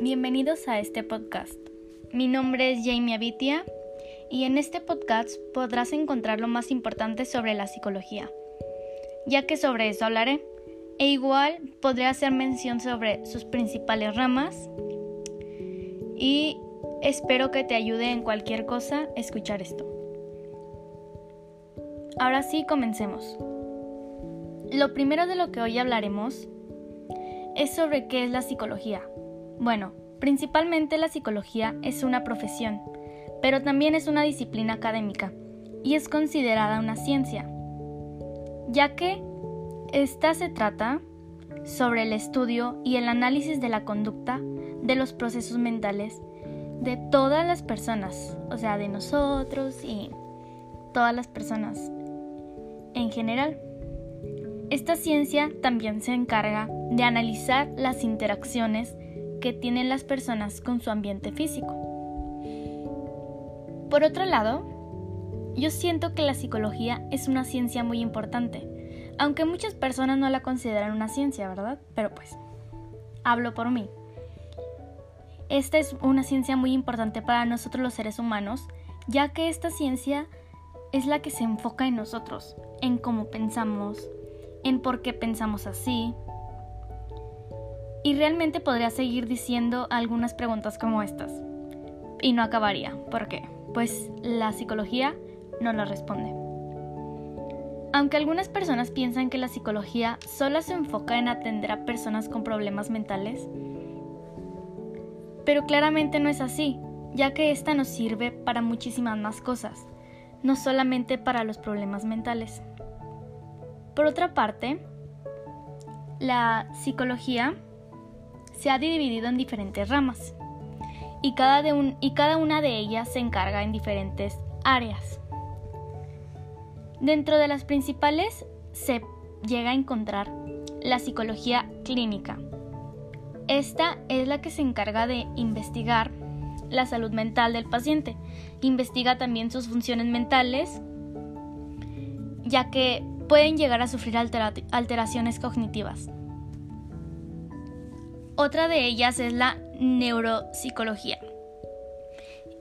Bienvenidos a este podcast. Mi nombre es Jamie Abitia y en este podcast podrás encontrar lo más importante sobre la psicología, ya que sobre eso hablaré. E igual podré hacer mención sobre sus principales ramas y espero que te ayude en cualquier cosa escuchar esto. Ahora sí, comencemos. Lo primero de lo que hoy hablaremos es sobre qué es la psicología. Bueno, principalmente la psicología es una profesión, pero también es una disciplina académica y es considerada una ciencia, ya que esta se trata sobre el estudio y el análisis de la conducta de los procesos mentales de todas las personas, o sea, de nosotros y todas las personas en general. Esta ciencia también se encarga de analizar las interacciones tienen las personas con su ambiente físico. Por otro lado, yo siento que la psicología es una ciencia muy importante, aunque muchas personas no la consideran una ciencia, ¿verdad? Pero pues, hablo por mí. Esta es una ciencia muy importante para nosotros los seres humanos, ya que esta ciencia es la que se enfoca en nosotros, en cómo pensamos, en por qué pensamos así. Y realmente podría seguir diciendo algunas preguntas como estas. Y no acabaría. ¿Por qué? Pues la psicología no las responde. Aunque algunas personas piensan que la psicología solo se enfoca en atender a personas con problemas mentales, pero claramente no es así, ya que esta nos sirve para muchísimas más cosas, no solamente para los problemas mentales. Por otra parte, la psicología se ha dividido en diferentes ramas y cada, una de ellas se encarga en diferentes áreas. Dentro de las principales se llega a encontrar la psicología clínica. Esta es la que se encarga de investigar la salud mental del paciente. Investiga también sus funciones mentales, ya que pueden llegar a sufrir alteraciones cognitivas. Otra de ellas es la neuropsicología.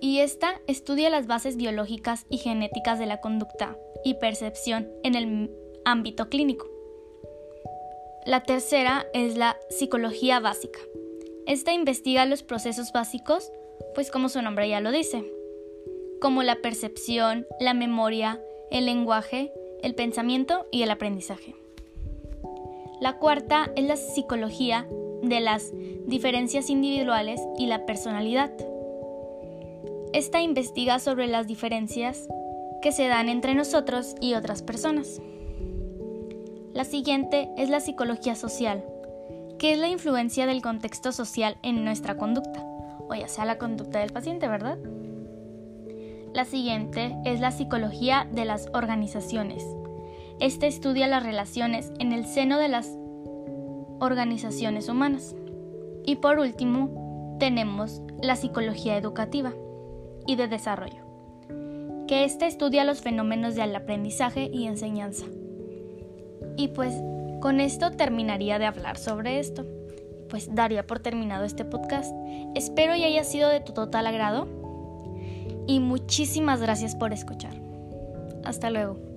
Y esta estudia las bases biológicas y genéticas de la conducta y percepción en el ámbito clínico. La tercera es la psicología básica. Esta investiga los procesos básicos, pues como su nombre ya lo dice, como la percepción, la memoria, el lenguaje el pensamiento y el aprendizaje. La cuarta es la psicología de las diferencias individuales y la personalidad. Esta investiga sobre las diferencias que se dan entre nosotros y otras personas. La siguiente es la psicología social, que es la influencia del contexto social en nuestra conducta, o ya sea la conducta del paciente, ¿verdad? La siguiente es la psicología de las organizaciones. Este estudia las relaciones en el seno de las organizaciones humanas. Y por último, tenemos la psicología educativa y de desarrollo, que este estudia los fenómenos del aprendizaje y enseñanza. Y pues con esto terminaría de hablar sobre esto. Pues daría por terminado este podcast. Espero y haya sido de tu total agrado y muchísimas gracias por escuchar. Hasta luego.